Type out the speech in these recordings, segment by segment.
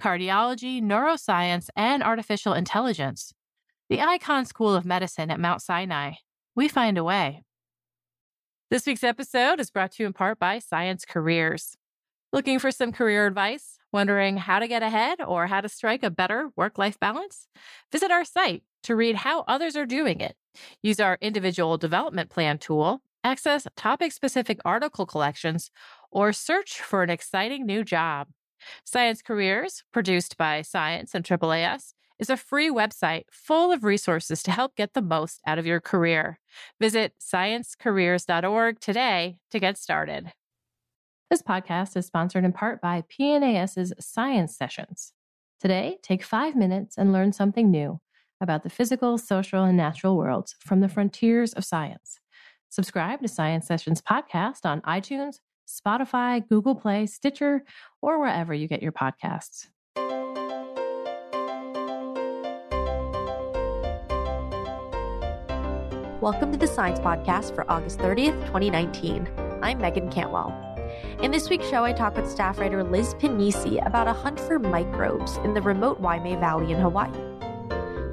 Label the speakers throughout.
Speaker 1: cardiology, neuroscience, and artificial intelligence. The Icahn School of Medicine at Mount Sinai. We find a way. This week's episode is brought to you in part by Science Careers. Looking for some career advice? Wondering how to get ahead or how to strike a better work life balance? Visit our site to read how others are doing it. Use our individual development plan tool, access topic specific article collections, or search for an exciting new job. Science Careers, produced by Science and AAAS, is a free website full of resources to help get the most out of your career. Visit sciencecareers.org today to get started. This podcast is sponsored in part by PNAS's Science Sessions. Today, take five minutes and learn something new about the physical, social, and natural worlds from the frontiers of science. Subscribe to Science Sessions podcast on iTunes, Spotify, Google Play, Stitcher, or wherever you get your podcasts.
Speaker 2: Welcome to the Science Podcast for August 30th, 2019. I'm Meagan Cantwell. In this week's show, I talk with staff writer Liz Pennisi about a hunt for microbes in the remote Waimea Valley in Hawaii.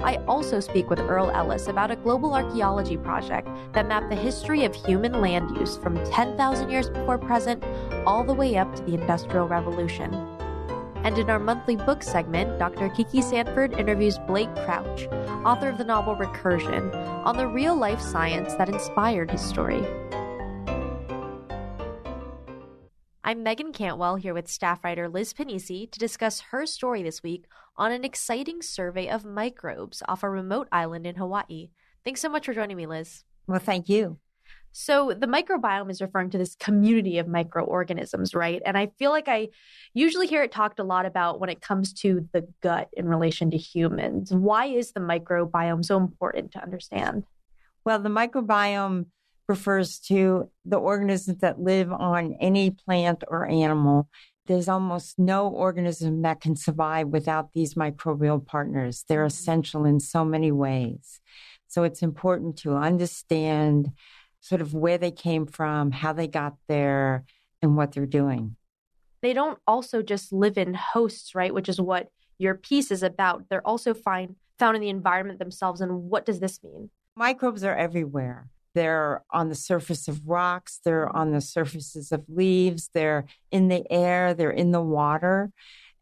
Speaker 2: I also speak with Erle Ellis about a global archaeology project that mapped the history of human land use from 10,000 years before present all the way up to the Industrial Revolution. And in our monthly book segment, Dr. Kiki Sanford interviews Blake Crouch, author of the novel Recursion, on the real life science that inspired his story. I'm Meagan Cantwell here with staff writer Liz Pennisi to discuss her story this week on an exciting survey of microbes off a remote island in Hawaii. Thanks so much for joining me, Liz.
Speaker 3: Well, thank you.
Speaker 2: So, the microbiome is referring to this community of microorganisms, right? And I feel like I usually hear it talked a lot about when it comes to the gut in relation to humans. Why is the microbiome so important to understand?
Speaker 3: Well, the microbiome refers to the organisms that live on any plant or animal. There's almost no organism that can survive without these microbial partners. They're essential in so many ways. So it's important to understand sort of where they came from, how they got there, and what they're doing.
Speaker 2: They don't also just live in hosts, right? Which is what your piece is about. They're also find, found in the environment themselves. And what does this mean?
Speaker 3: Microbes are everywhere. They're on the surface of rocks, they're on the surfaces of leaves, they're in the air, they're in the water.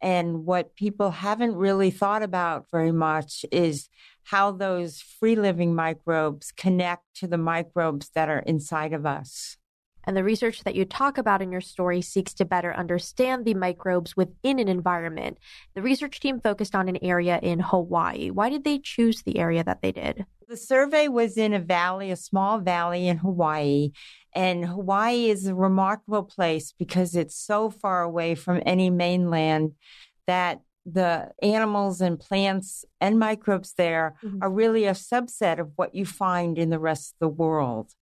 Speaker 3: And what people haven't really thought about very much is how those free living microbes connect to the microbes that are inside of us.
Speaker 2: And the research that you talk about in your story seeks to better understand the microbes within an environment. The research team focused on an area in Hawaii. Why did they choose the area that they did?
Speaker 3: The survey was in a valley, a small valley in Hawaii. And Hawaii is a remarkable place because it's so far away from any mainland that the animals and plants and microbes there mm-hmm. are really a subset of what you find in the rest of the world.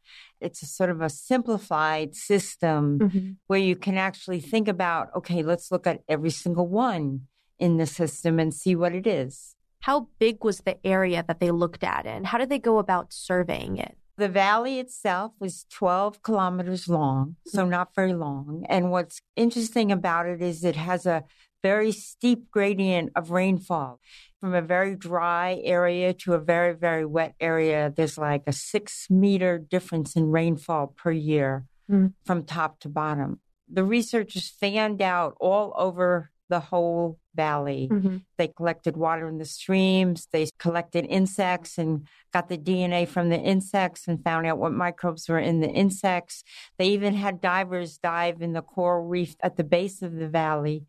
Speaker 3: It's a sort of a simplified system mm-hmm. where you can actually think about, okay, let's look at every single one in the system and see what it is.
Speaker 2: How big was the area that they looked at and how did they go about surveying it?
Speaker 3: The valley itself was 12 kilometers long, so mm-hmm. not very long. And what's interesting about it is it has a very steep gradient of rainfall. From a very dry area to a very, very wet area, there's like a six meter difference in rainfall per year mm. from top to bottom. The researchers fanned out all over the whole valley. Mm-hmm. They collected water in the streams, they collected insects and got the DNA from the insects and found out what microbes were in the insects. They even had divers dive in the coral reef at the base of the valley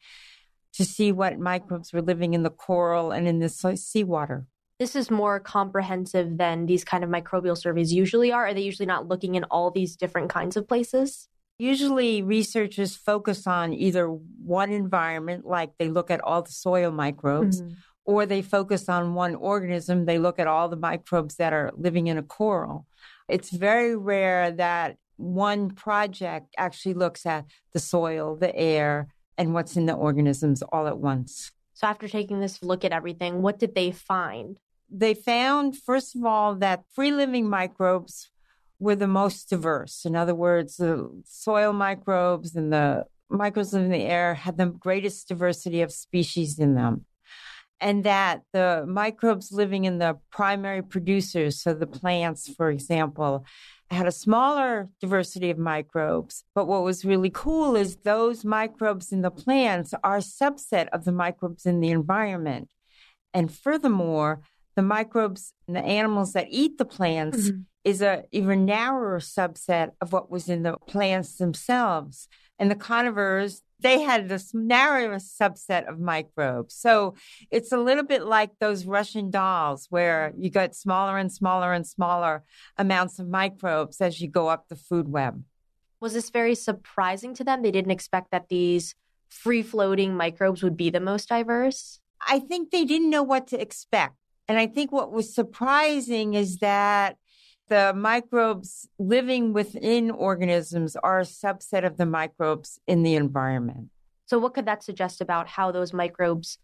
Speaker 3: to see what microbes were living in the coral and in the seawater.
Speaker 2: This is more comprehensive than these kind of microbial surveys usually are. Are they usually not looking in all these different kinds of places?
Speaker 3: Usually, researchers focus on either one environment, like they look at all the soil microbes, mm-hmm. or they focus on one organism. They look at all the microbes that are living in a coral. It's very rare that one project actually looks at the soil, the air, and what's in the organisms all at once.
Speaker 2: So, after taking this look at everything, what did they find?
Speaker 3: They found, first of all, that free living microbes were the most diverse. In other words, the soil microbes and the microbes in the air had the greatest diversity of species in them. And that the microbes living in the primary producers, so the plants, for example, had a smaller diversity of microbes. But what was really cool is those microbes in the plants are a subset of the microbes in the environment. And furthermore, the microbes and the animals that eat the plants mm-hmm. Is a even narrower subset of what was in the plants themselves. And the carnivores, they had this narrowest subset of microbes. So it's a little bit like those Russian dolls where you get smaller and smaller and smaller amounts of microbes as you go up the food web.
Speaker 2: Was this very surprising to them? They didn't expect that these free floating microbes would be the most diverse?
Speaker 3: I think they didn't know what to expect. And I think what was surprising is that the microbes living within organisms are a subset of the microbes in the environment.
Speaker 2: So, what could that suggest about how those microbes,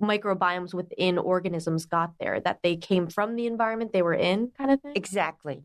Speaker 2: microbiomes within organisms got there? That they came from the environment they were in, kind of thing?
Speaker 3: Exactly.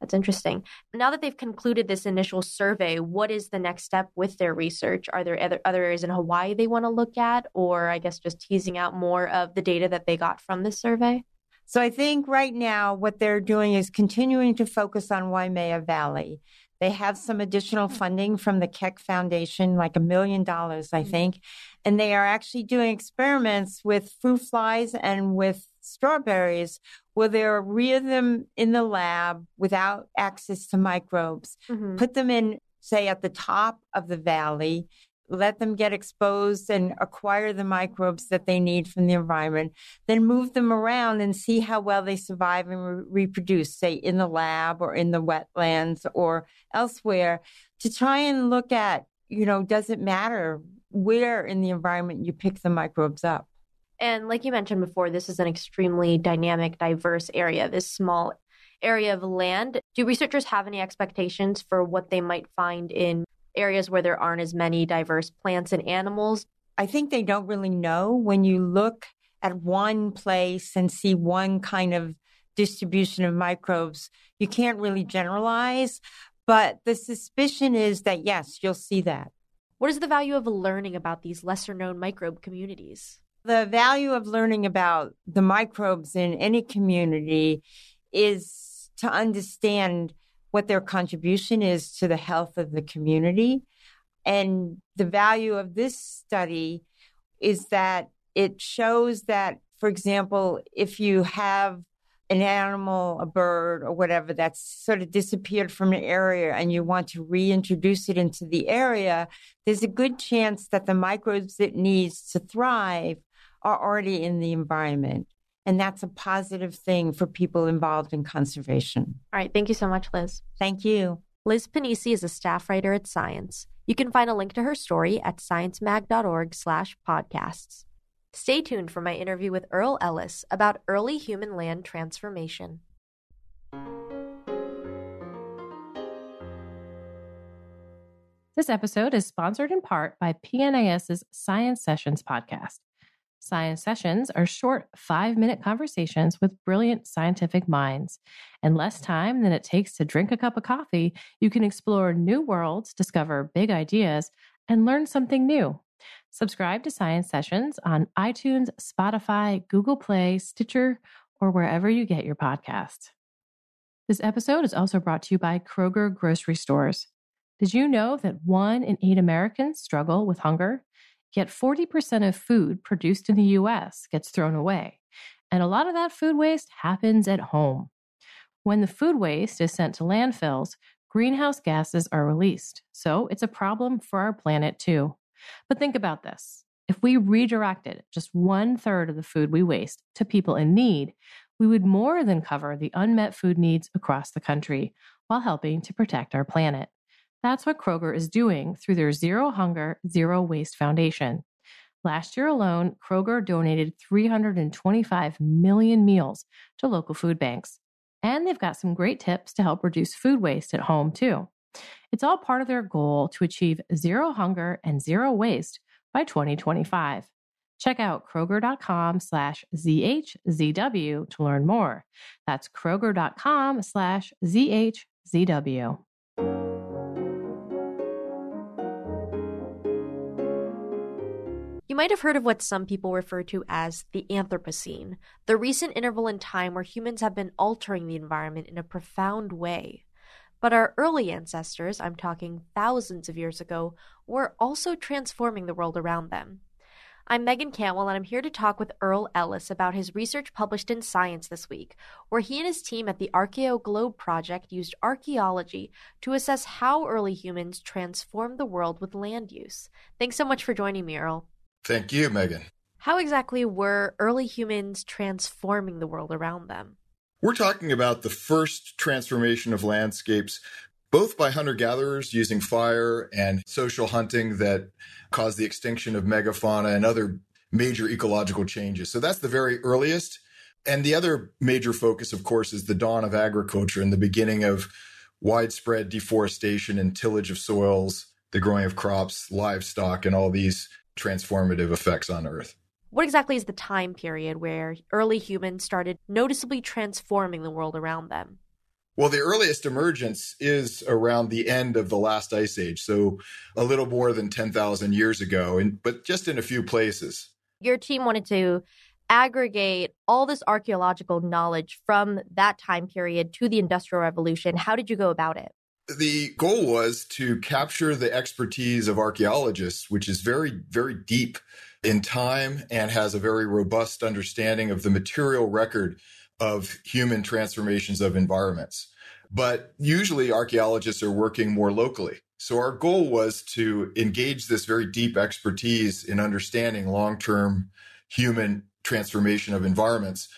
Speaker 2: That's interesting. Now that they've concluded this initial survey, what is the next step with their research? Are there other, other areas in Hawaii they want to look at, or I guess just teasing out more of the data that they got from this survey?
Speaker 3: So I think right now what they're doing is continuing to focus on Waimea Valley. They have some additional funding from the Keck Foundation, like a million dollars, I mm-hmm. think. And they are actually doing experiments with fruit flies and with strawberries where they'll rear them in the lab without access to microbes, mm-hmm. put them in, say, at the top of the valley, let them get exposed and acquire the microbes that they need from the environment, then move them around and see how well they survive and re- reproduce, say in the lab or in the wetlands or elsewhere, to try and look at, you know, does it matter where in the environment you pick the microbes up?
Speaker 2: And like you mentioned before, this is an extremely dynamic, diverse area, this small area of land. Do researchers have any expectations for what they might find in areas where there aren't as many diverse plants and animals?
Speaker 3: I think they don't really know when you look at one place and see one kind of distribution of microbes. You can't really generalize, but the suspicion is that yes, you'll see that.
Speaker 2: What is the value of learning about these lesser known microbe communities?
Speaker 3: The value of learning about the microbes in any community is to understand what their contribution is to the health of the community. And the value of this study is that it shows that, for example, if you have an animal, a bird, or whatever that's sort of disappeared from an area and you want to reintroduce it into the area, there's a good chance that the microbes it needs to thrive are already in the environment. And that's a positive thing for people involved in conservation.
Speaker 2: All right. Thank you so much, Liz.
Speaker 3: Thank you.
Speaker 2: Liz Pennisi is a staff writer at Science. You can find a link to her story at sciencemag.org slash podcasts. Stay tuned for my interview with Erle Ellis about early human land transformation.
Speaker 1: This episode is sponsored in part by PNAS's Science Sessions podcast. Science sessions are short five minute conversations with brilliant scientific minds. In less time than it takes to drink a cup of coffee, you can explore new worlds, discover big ideas, and learn something new. Subscribe to Science Sessions on iTunes, Spotify, Google Play, Stitcher, or wherever you get your podcast. This episode is also brought to you by Kroger Grocery Stores. Did you know that one in eight Americans struggle with hunger? Yet 40% of food produced in the US gets thrown away. And a lot of that food waste happens at home. When the food waste is sent to landfills, greenhouse gases are released. So it's a problem for our planet too. But think about this. If we redirected just one third of the food we waste to people in need, we would more than cover the unmet food needs across the country while helping to protect our planet. That's what Kroger is doing through their Zero Hunger, Zero Waste Foundation. Last year alone, Kroger donated 325 million meals to local food banks. And they've got some great tips to help reduce food waste at home, too. It's all part of their goal to achieve zero hunger and zero waste by 2025. Check out Kroger.com slash ZHZW to learn more. That's Kroger.com slash ZHZW.
Speaker 2: You might have heard of what some people refer to as the Anthropocene, the recent interval in time where humans have been altering the environment in a profound way. But our early ancestors, I'm talking thousands of years ago, were also transforming the world around them. I'm Meagan Cantwell, and I'm here to talk with Erle Ellis about his research published in Science this week, where he and his team at the ArchaeoGlobe Project used archaeology to assess how early humans transformed the world with land use. Thanks so much for joining me, Erle.
Speaker 4: Thank you, Meagan.
Speaker 2: How exactly were early humans transforming the world around them?
Speaker 4: We're talking about the first transformation of landscapes, both by hunter gatherers using fire and social hunting that caused the extinction of megafauna and other major ecological changes. So that's the very earliest. And the other major focus, of course, is the dawn of agriculture and the beginning of widespread deforestation and tillage of soils, the growing of crops, livestock, and all these transformative effects on Earth.
Speaker 2: What exactly is the time period where early humans started noticeably transforming the world around them?
Speaker 4: Well, the earliest emergence is around the end of the last ice age, so a little more than 10,000 years ago, and, but just in a few places.
Speaker 2: Your team wanted to aggregate all this archaeological knowledge from that time period to the Industrial Revolution. How did you go about it?
Speaker 4: The goal was to capture the expertise of archaeologists, which is very, very deep in time and has a very robust understanding of the material record of human transformations of environments. But usually archaeologists are working more locally. So our goal was to engage this very deep expertise in understanding long term human transformation of environments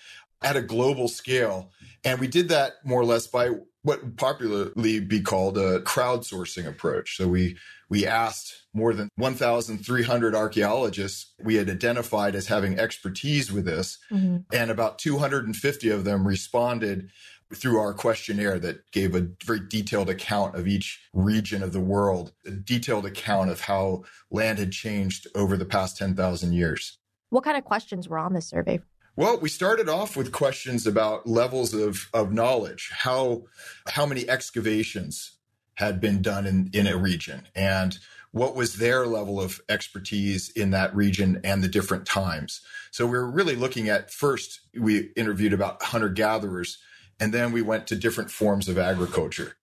Speaker 4: at a global scale. And we did that more or less by what popularly be called a crowdsourcing approach. So we we asked more than 1,300 archaeologists we had identified as having expertise with this, mm-hmm. and about 250 of them responded through our questionnaire that gave a very detailed account of each region of the world, a detailed account of how land had changed over the past 10,000 years.
Speaker 2: What kind of questions were on this survey?
Speaker 4: Well, we started off with questions about levels of, of knowledge, how how many excavations had been done in, in a region and what was their level of expertise in that region and the different times. So we were really looking at first, we interviewed about hunter gatherers, and then we went to different forms of agriculture.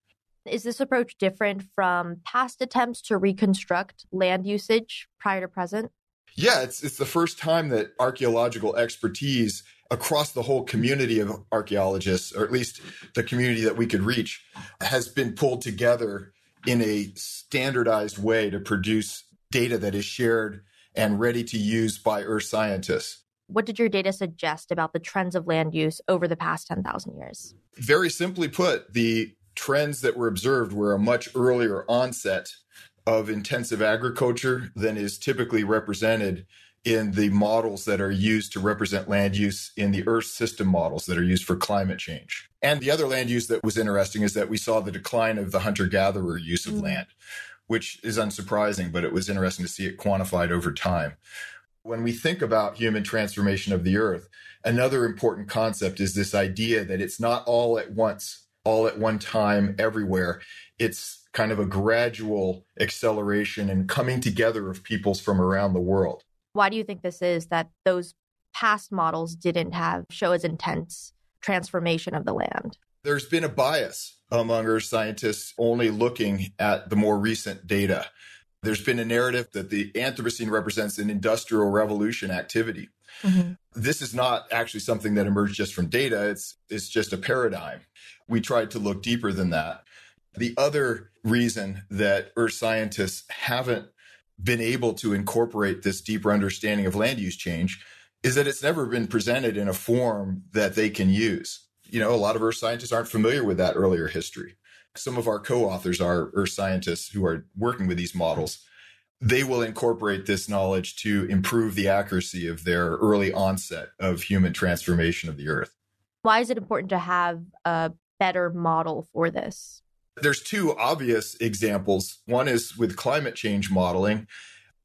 Speaker 2: Is this approach different from past attempts to reconstruct land usage prior to present?
Speaker 4: Yeah, it's it's the first time that archaeological expertise across the whole community of archaeologists, or at least the community that we could reach, has been pulled together in a standardized way to produce data that is shared and ready to use by earth scientists.
Speaker 2: What did your data suggest about the trends of land use over the past 10,000 years?
Speaker 4: Very simply put, the trends that were observed were a much earlier onset of intensive agriculture than is typically represented in the models that are used to represent land use in the Earth system models that are used for climate change. And the other land use that was interesting is that we saw the decline of the hunter gatherer use of mm. land, which is unsurprising, but it was interesting to see it quantified over time. When we think about human transformation of the Earth, another important concept is this idea that it's not all at once, all at one time, everywhere. It's kind of a gradual acceleration and coming together of peoples from around the world.
Speaker 2: Why do you think this is that those past models didn't have show as intense transformation of the land?
Speaker 4: There's been a bias among earth scientists only looking at the more recent data. There's been a narrative that the Anthropocene represents an industrial revolution activity. Mm-hmm. This is not actually something that emerged just from data. It's it's just a paradigm. We tried to look deeper than that. The other reason that earth scientists haven't been able to incorporate this deeper understanding of land use change is that it's never been presented in a form that they can use. You know, a lot of earth scientists aren't familiar with that earlier history. Some of our co authors are earth scientists who are working with these models. they will incorporate this knowledge to improve the accuracy of their early onset of human transformation of the earth.
Speaker 2: Why is it important to have a better model for this?
Speaker 4: There's two obvious examples. One is with climate change modeling.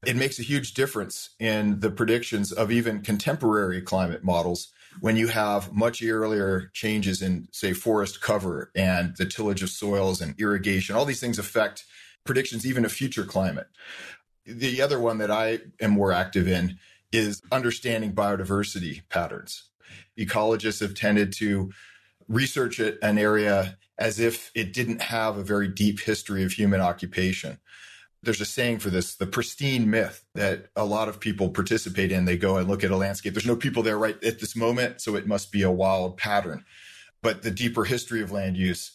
Speaker 4: It makes a huge difference in the predictions of even contemporary climate models when you have much earlier changes in, say, forest cover and the tillage of soils and irrigation. All these things affect predictions even of future climate. The other one that I am more active in is understanding biodiversity patterns. Ecologists have tended to research an area as if it didn't have a very deep history of human occupation. There's a saying for this, the pristine myth that a lot of people participate in. They go and look at a landscape. There's no people there right at this moment, so it must be a wild pattern. But the deeper history of land use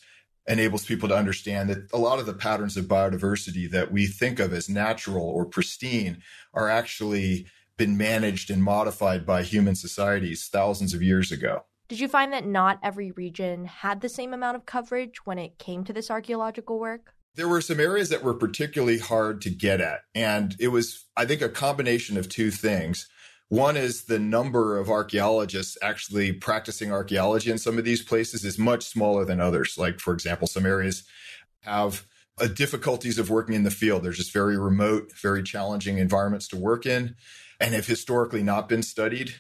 Speaker 4: enables people to understand that a lot of the patterns of biodiversity that we think of as natural or pristine are actually been managed and modified by human societies thousands of years ago.
Speaker 2: Did you find that not every region had the same amount of coverage when it came to this archaeological work?
Speaker 4: There were some areas that were particularly hard to get at. And it was, I think, a combination of two things. One is the number of archaeologists actually practicing archaeology in some of these places is much smaller than others. Like, for example, some areas have uh, difficulties of working in the field. They're just very remote, very challenging environments to work in and have historically not been studied.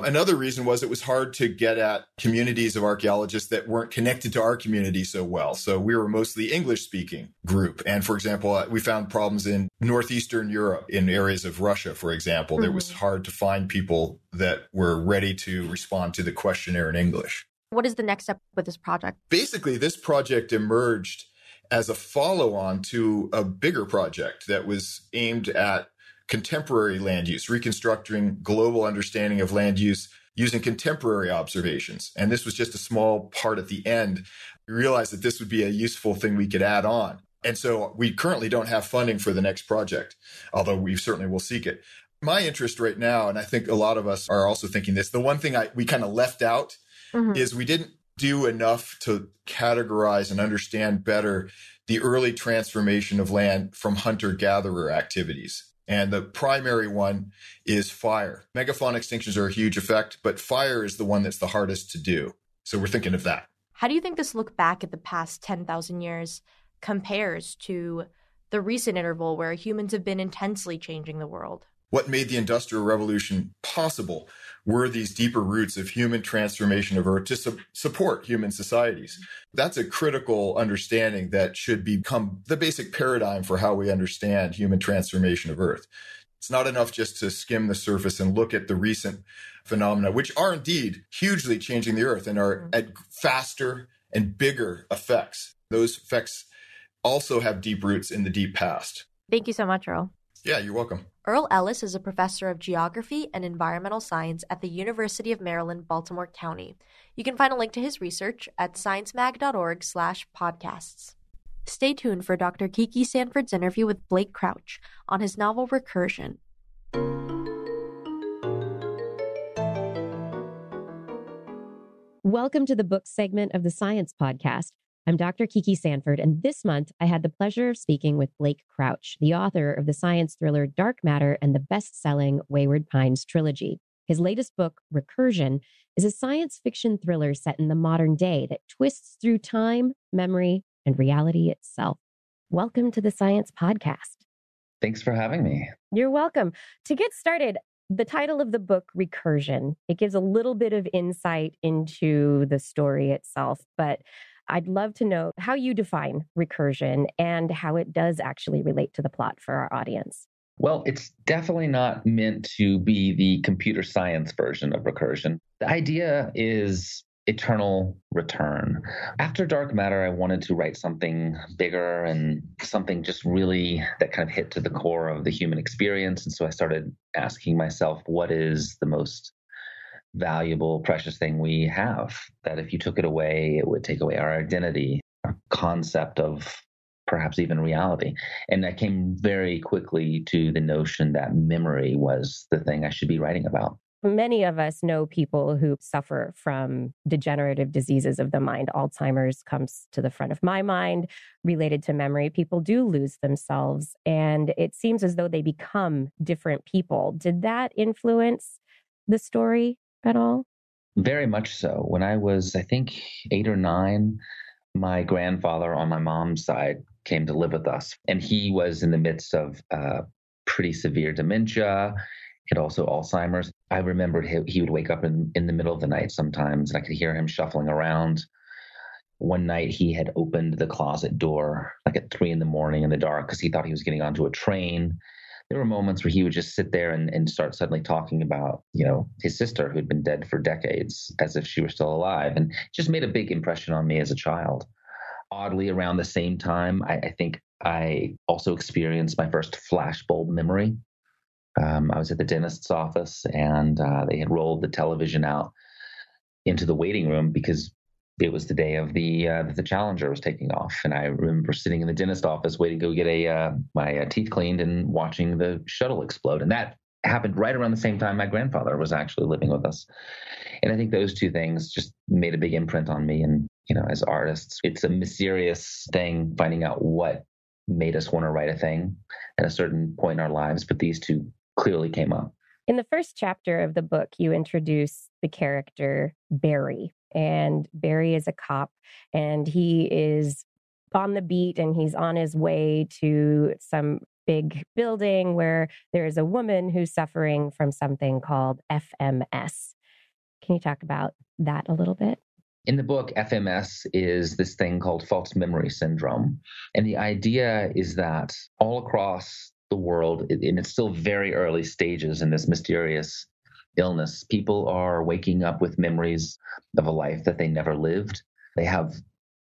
Speaker 4: Another reason was it was hard to get at communities of archaeologists that weren't connected to our community so well. So we were mostly English speaking group. And for example, uh, we found problems in Northeastern Europe, in areas of Russia, for example. Mm-hmm. It was hard to find people that were ready to respond to the questionnaire in English.
Speaker 2: What is the next step with this project?
Speaker 4: Basically, this project emerged as a follow on to a bigger project that was aimed at contemporary land use, reconstructing global understanding of land use using contemporary observations. And this was just a small part at the end. We realized that this would be a useful thing we could add on. And so we currently don't have funding for the next project, although we certainly will seek it. My interest right now, and I think a lot of us are also thinking this, the one thing I, we kind of left out mm-hmm. is we didn't do enough to categorize and understand better the early transformation of land from hunter gatherer activities. And the primary one is fire. Megafauna extinctions are a huge effect, but fire is the one that's the hardest to do. So we're thinking of that.
Speaker 2: How do you think this look back at the past 10,000 years compares to the recent interval where humans have been intensely changing the world?
Speaker 4: What made the Industrial Revolution possible were these deeper roots of human transformation of Earth to su- support human societies. That's a critical understanding that should become the basic paradigm for how we understand human transformation of Earth. It's not enough just to skim the surface and look at the recent phenomena, which are indeed hugely changing the Earth and are mm-hmm. at faster and bigger effects. Those effects also have deep roots in the deep past.
Speaker 2: Thank you so much, Erle.
Speaker 4: Yeah, you're welcome.
Speaker 2: Erle Ellis is a professor of geography and environmental science at the University of Maryland, Baltimore County. You can find a link to his research at sciencemag.org/podcasts. Stay tuned for Dr. Kiki Sanford's interview with Blake Crouch on his novel Recursion.
Speaker 5: Welcome to the book segment of the Science Podcast. I'm Dr. Kiki Sanford, and this month I had the pleasure of speaking with Blake Crouch, the author of the science thriller Dark Matter and the best selling Wayward Pines trilogy. His latest book, Recursion, is a science fiction thriller set in the modern day that twists through time, memory, and reality itself. Welcome to the Science Podcast.
Speaker 6: Thanks for having me.
Speaker 5: You're welcome. To get started, the title of the book, Recursion, it gives a little bit of insight into the story itself, but I'd love to know how you define recursion and how it does actually relate to the plot for our audience.
Speaker 6: Well, it's definitely not meant to be the computer science version of recursion. The idea is eternal return. After Dark Matter, I wanted to write something bigger and something just really that kind of hit to the core of the human experience. And so I started asking myself, what is the most valuable, precious thing we have. That if you took it away, it would take away our identity, our concept of perhaps even reality. And I came very quickly to the notion that memory was the thing I should be writing about.
Speaker 5: many of us know people who suffer from degenerative diseases of the mind. Alzheimer's comes to the front of my mind related to memory. People do lose themselves, and it seems as though they become different people. Did that influence the story at all?
Speaker 6: Very much so. When I was, I think, eight or nine, my grandfather on my mom's side came to live with us, and he was in the midst of uh, pretty severe dementia and also Alzheimer's. I remembered he, he would wake up in, in the middle of the night sometimes, and I could hear him shuffling around. One night he had opened the closet door like at three in the morning in the dark because he thought he was getting onto a train. There were moments where he would just sit there and, and start suddenly talking about, you know, his sister who had been dead for decades as if she were still alive. And just made a big impression on me as a child. Oddly, around the same time, I, I think I also experienced my first flashbulb memory um, I was at the dentist's office and uh, they had rolled the television out into the waiting room because it was the day of the uh, the Challenger was taking off, and I remember sitting in the dentist office waiting to go get a uh, my uh, teeth cleaned and watching the shuttle explode, and that happened right around the same time my grandfather was actually living with us, and I think those two things just made a big imprint on me. And you know, as artists, it's a mysterious thing finding out what made us want to write a thing at a certain point in our lives, but these two clearly came up.
Speaker 5: In the first chapter of the book, you introduce the character Barry. And Barry is a cop and he is on the beat and he's on his way to some big building where there is a woman who's suffering from something called FMS. Can you talk about that a little bit?
Speaker 6: In the book, FMS is this thing called false memory syndrome. And the idea is that all across the world, and it's still very early stages in this mysterious illness. People are waking up with memories of a life that they never lived. They have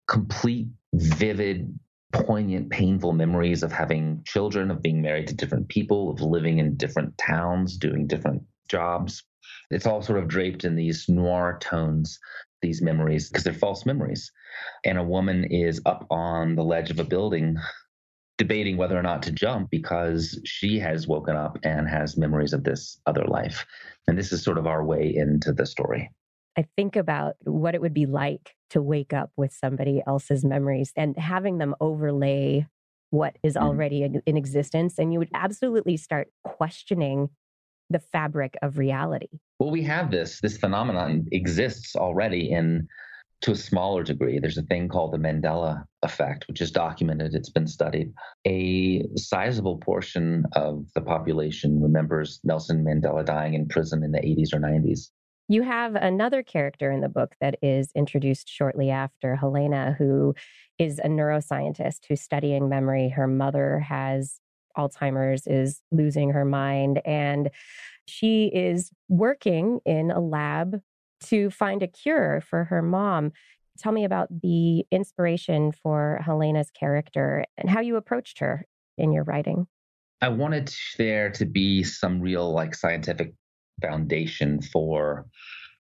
Speaker 6: complete, vivid, poignant, painful memories of having children, of being married to different people, of living in different towns, doing different jobs. It's all sort of draped in these noir tones, these memories, because they're false memories. And a woman is up on the ledge of a building debating whether or not to jump because she has woken up and has memories of this other life. And this is sort of our way into the story.
Speaker 5: I think about what it would be like to wake up with somebody else's memories and having them overlay what is mm-hmm. already in existence. And you would absolutely start questioning the fabric of reality.
Speaker 6: Well, we have this. This phenomenon exists already in to a smaller degree. There's a thing called the Mandela effect, which is documented, it's been studied. A sizable portion of the population remembers Nelson Mandela dying in prison in the 80s or 90s.
Speaker 5: You have another character in the book that is introduced shortly after Helena, who is a neuroscientist who's studying memory. Her mother has Alzheimer's, is losing her mind, and she is working in a lab to find a cure for her mom. Tell me about the inspiration for Helena's character and how you approached her in your writing.
Speaker 6: I wanted there to be some real like scientific foundation for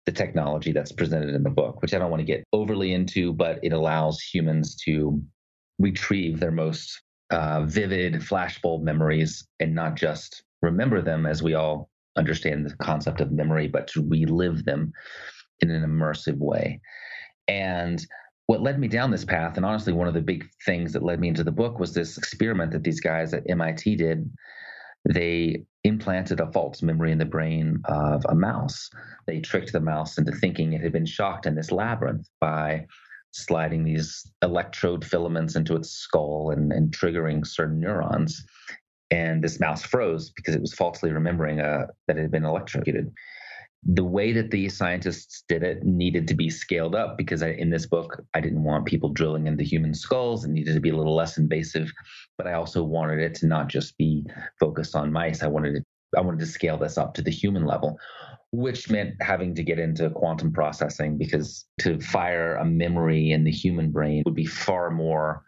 Speaker 6: the technology that's presented in the book, which I don't want to get overly into, but it allows humans to retrieve their most uh, vivid flashbulb memories and not just remember them as we all understand the concept of memory, but to relive them in an immersive way. And what led me down this path, and honestly, one of the big things that led me into the book was this experiment that these guys at MIT did. They implanted a false memory in the brain of a mouse. They tricked the mouse into thinking it had been shocked in this labyrinth by sliding these electrode filaments into its skull and, and triggering certain neurons and this mouse froze because it was falsely remembering uh, that it had been electrocuted. The way that the scientists did it needed to be scaled up because I, in this book, I didn't want people drilling into human skulls. It needed to be a little less invasive, but I also wanted it to not just be focused on mice. I wanted it, I wanted to scale this up to the human level, which meant having to get into quantum processing because to fire a memory in the human brain would be far more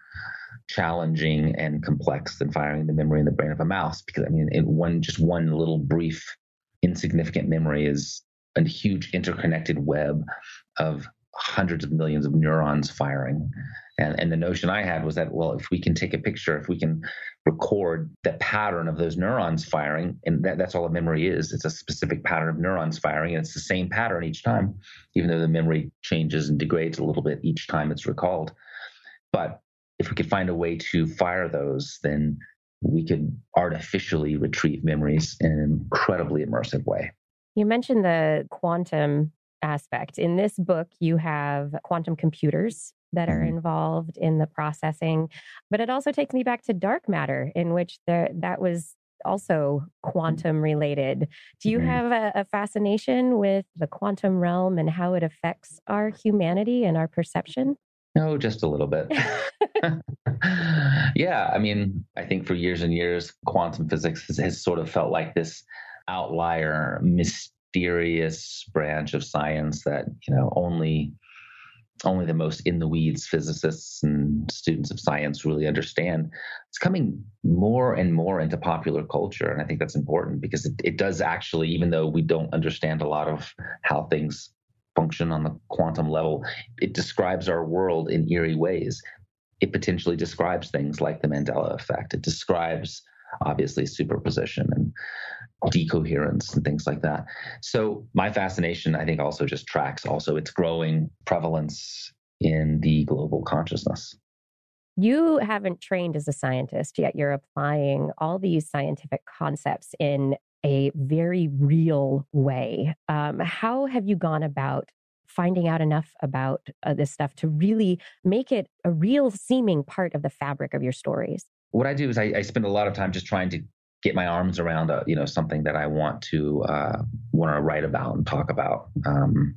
Speaker 6: challenging and complex than firing the memory in the brain of a mouse because I mean, in one just one little brief insignificant memory is a huge interconnected web of hundreds of millions of neurons firing. And, and the notion I had was that, well, if we can take a picture, if we can record the pattern of those neurons firing, and that, that's all a memory is, it's a specific pattern of neurons firing, and it's the same pattern each time, even though the memory changes and degrades a little bit each time it's recalled. But if we could find a way to fire those, then we could artificially retrieve memories in an incredibly immersive way.
Speaker 5: You mentioned the quantum aspect. In this book, you have quantum computers that are mm-hmm. involved in the processing, but it also takes me back to dark matter, in which there, that was also quantum related. Do you mm-hmm. have a, a, fascination with the quantum realm and how it affects our humanity and our perception?
Speaker 6: No, just a little bit. yeah, I mean, I think for years and years, quantum physics has, has sort of felt like this outlier, mysterious branch of science that you know only only the most in the weeds physicists and students of science really understand. It's coming more and more into popular culture. And I think that's important because it, it does actually, even though we don't understand a lot of how things function on the quantum level, it describes our world in eerie ways. It potentially describes things like the Mandela effect. It describes obviously superposition and decoherence and things like that. So my fascination, I think, also just tracks also its growing prevalence in the global consciousness.
Speaker 5: You haven't trained as a scientist yet. You're applying all these scientific concepts in a very real way. Um, how have you gone about finding out enough about uh, this stuff to really make it a real seeming part of the fabric of your stories?
Speaker 6: What I do is I, I spend a lot of time just trying to get my arms around a, you know something that I want to uh, want to write about and talk about. Um,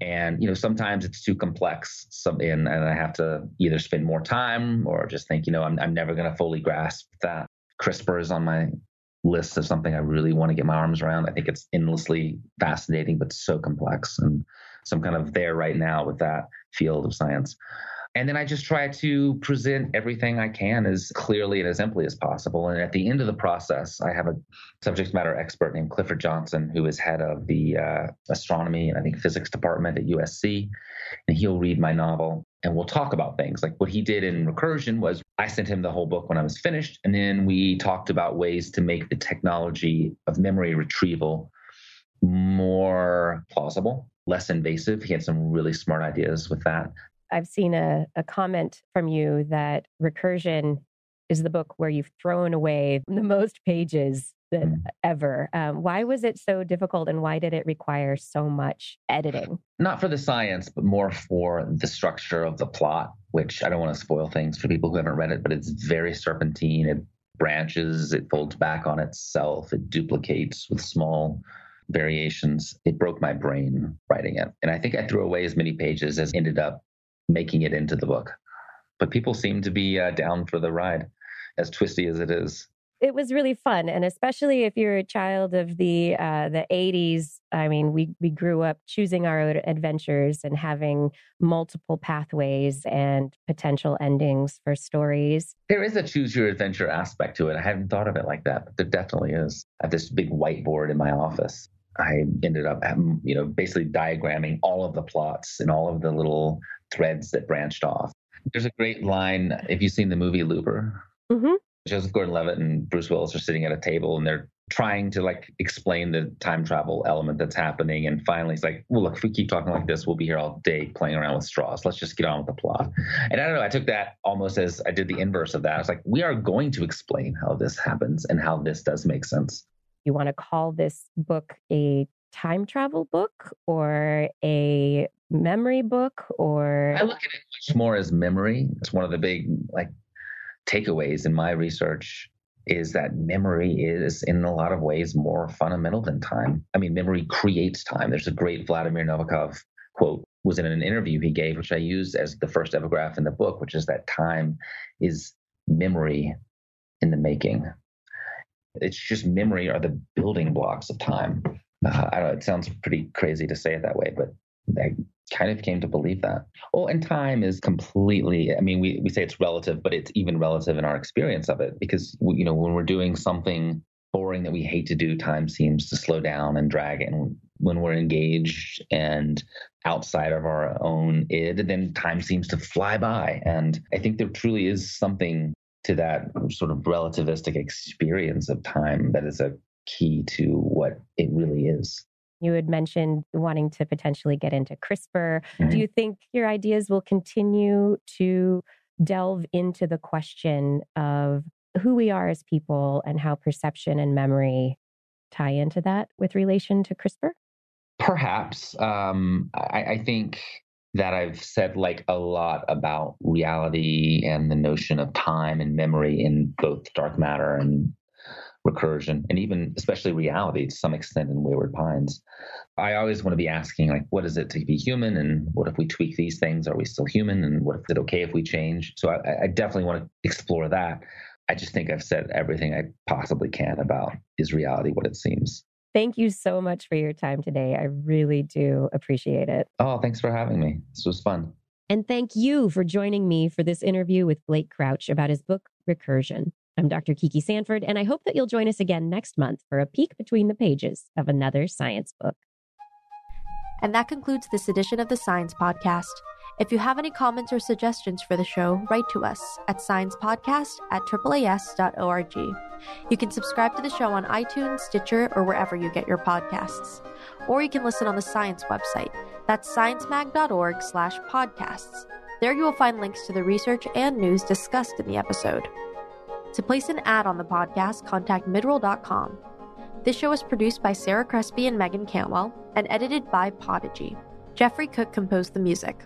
Speaker 6: and you know sometimes it's too complex, some, and, and I have to either spend more time or just think you know I'm I'm never going to fully grasp that. CRISPR is on my list of something I really want to get my arms around. I think it's endlessly fascinating, but so complex, and so I'm kind of there right now with that field of science. And then I just try to present everything I can as clearly and as simply as possible. And at the end of the process, I have a subject matter expert named Clifford Johnson, who is head of the uh, astronomy and I think physics department at USC. And he'll read my novel and we'll talk about things. Like what he did in Recursion was I sent him the whole book when I was finished. And then we talked about ways to make the technology of memory retrieval more plausible less invasive. He had some really smart ideas with that.
Speaker 5: I've seen a, a comment from you that recursion is the book where you've thrown away the most pages that mm. ever. Um, why was it so difficult and why did it require so much editing?
Speaker 6: Not for the science, but more for the structure of the plot, which I don't want to spoil things for people who haven't read it, but it's very serpentine. It branches, it folds back on itself, it duplicates with small variations. It broke my brain writing it. And I think I threw away as many pages as ended up making it into the book. But people seem to be uh, down for the ride, as twisty as it is.
Speaker 5: It was really fun, and especially if you're a child of the uh, the '80s. I mean, we we grew up choosing our own adventures and having multiple pathways and potential endings for stories.
Speaker 6: There is a choose your adventure aspect to it. I hadn't thought of it like that, but there definitely is. I have this big whiteboard in my office. I ended up, you know, basically diagramming all of the plots and all of the little threads that branched off. There's a great line if you've seen the movie Looper. Mm-hmm. Joseph Gordon-Levitt and Bruce Willis are sitting at a table and they're trying to like explain the time travel element that's happening. And finally, it's like, well, look, if we keep talking like this, we'll be here all day playing around with straws. Let's just get on with the plot. And I don't know, I took that almost as I did the inverse of that. I was like, we are going to explain how this happens and how this does make sense.
Speaker 5: You want to call this book a time travel book or a memory book or
Speaker 6: I look at it much more as memory. It's one of the big like takeaways in my research is that memory is in a lot of ways more fundamental than time. I mean, memory creates time. There's a great Vladimir Nabokov quote was in an interview he gave, which I used as the first epigraph in the book, which is that time is memory in the making. It's just memory are the building blocks of time. Uh, I don't it sounds pretty crazy to say it that way, but kind of came to believe that. Oh, and time is completely, I mean, we, we say it's relative, but it's even relative in our experience of it because, you know, when we're doing something boring that we hate to do, time seems to slow down and drag. And when we're engaged and outside of our own id, then time seems to fly by. And I think there truly is something to that sort of relativistic experience of time that is a key to what it really is.
Speaker 5: You had mentioned wanting to potentially get into CRISPR. Mm-hmm. Do you think your ideas will continue to delve into the question of who we are as people and how perception and memory tie into that with relation to CRISPR?
Speaker 6: Perhaps. Um, I, I think that I've said like a lot about reality and the notion of time and memory in both dark matter and recursion and even especially reality to some extent in wayward pines i always want to be asking like what is it to be human and what if we tweak these things are we still human and what is it okay if we change so i, I definitely want to explore that i just think i've said everything i possibly can about is reality what it seems
Speaker 5: Thank you so much for your time today. I really do appreciate it.
Speaker 6: Oh, thanks for having me. This was fun.
Speaker 5: And thank you for joining me for this interview with Blake Crouch about his book, Recursion. I'm Dr. Kiki Sanford, and I hope that you'll join us again next month for a peek between the pages of another science book.
Speaker 2: And that concludes this edition of the Science Podcast. If you have any comments or suggestions for the show, write to us at sciencepodcast at AAAS.org. You can subscribe to the show on iTunes, Stitcher, or wherever you get your podcasts. Or you can listen on the Science website. That's sciencemag.org slash podcasts. There you will find links to the research and news discussed in the episode. To place an ad on the podcast, contact midroll.com. This show is produced by Sarah Crespi and Meagan Cantwell and edited by Podigy. Jeffrey Cook composed the music.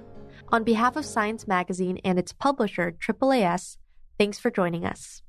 Speaker 2: On behalf of Science Magazine and its publisher, AAAS, thanks for joining us.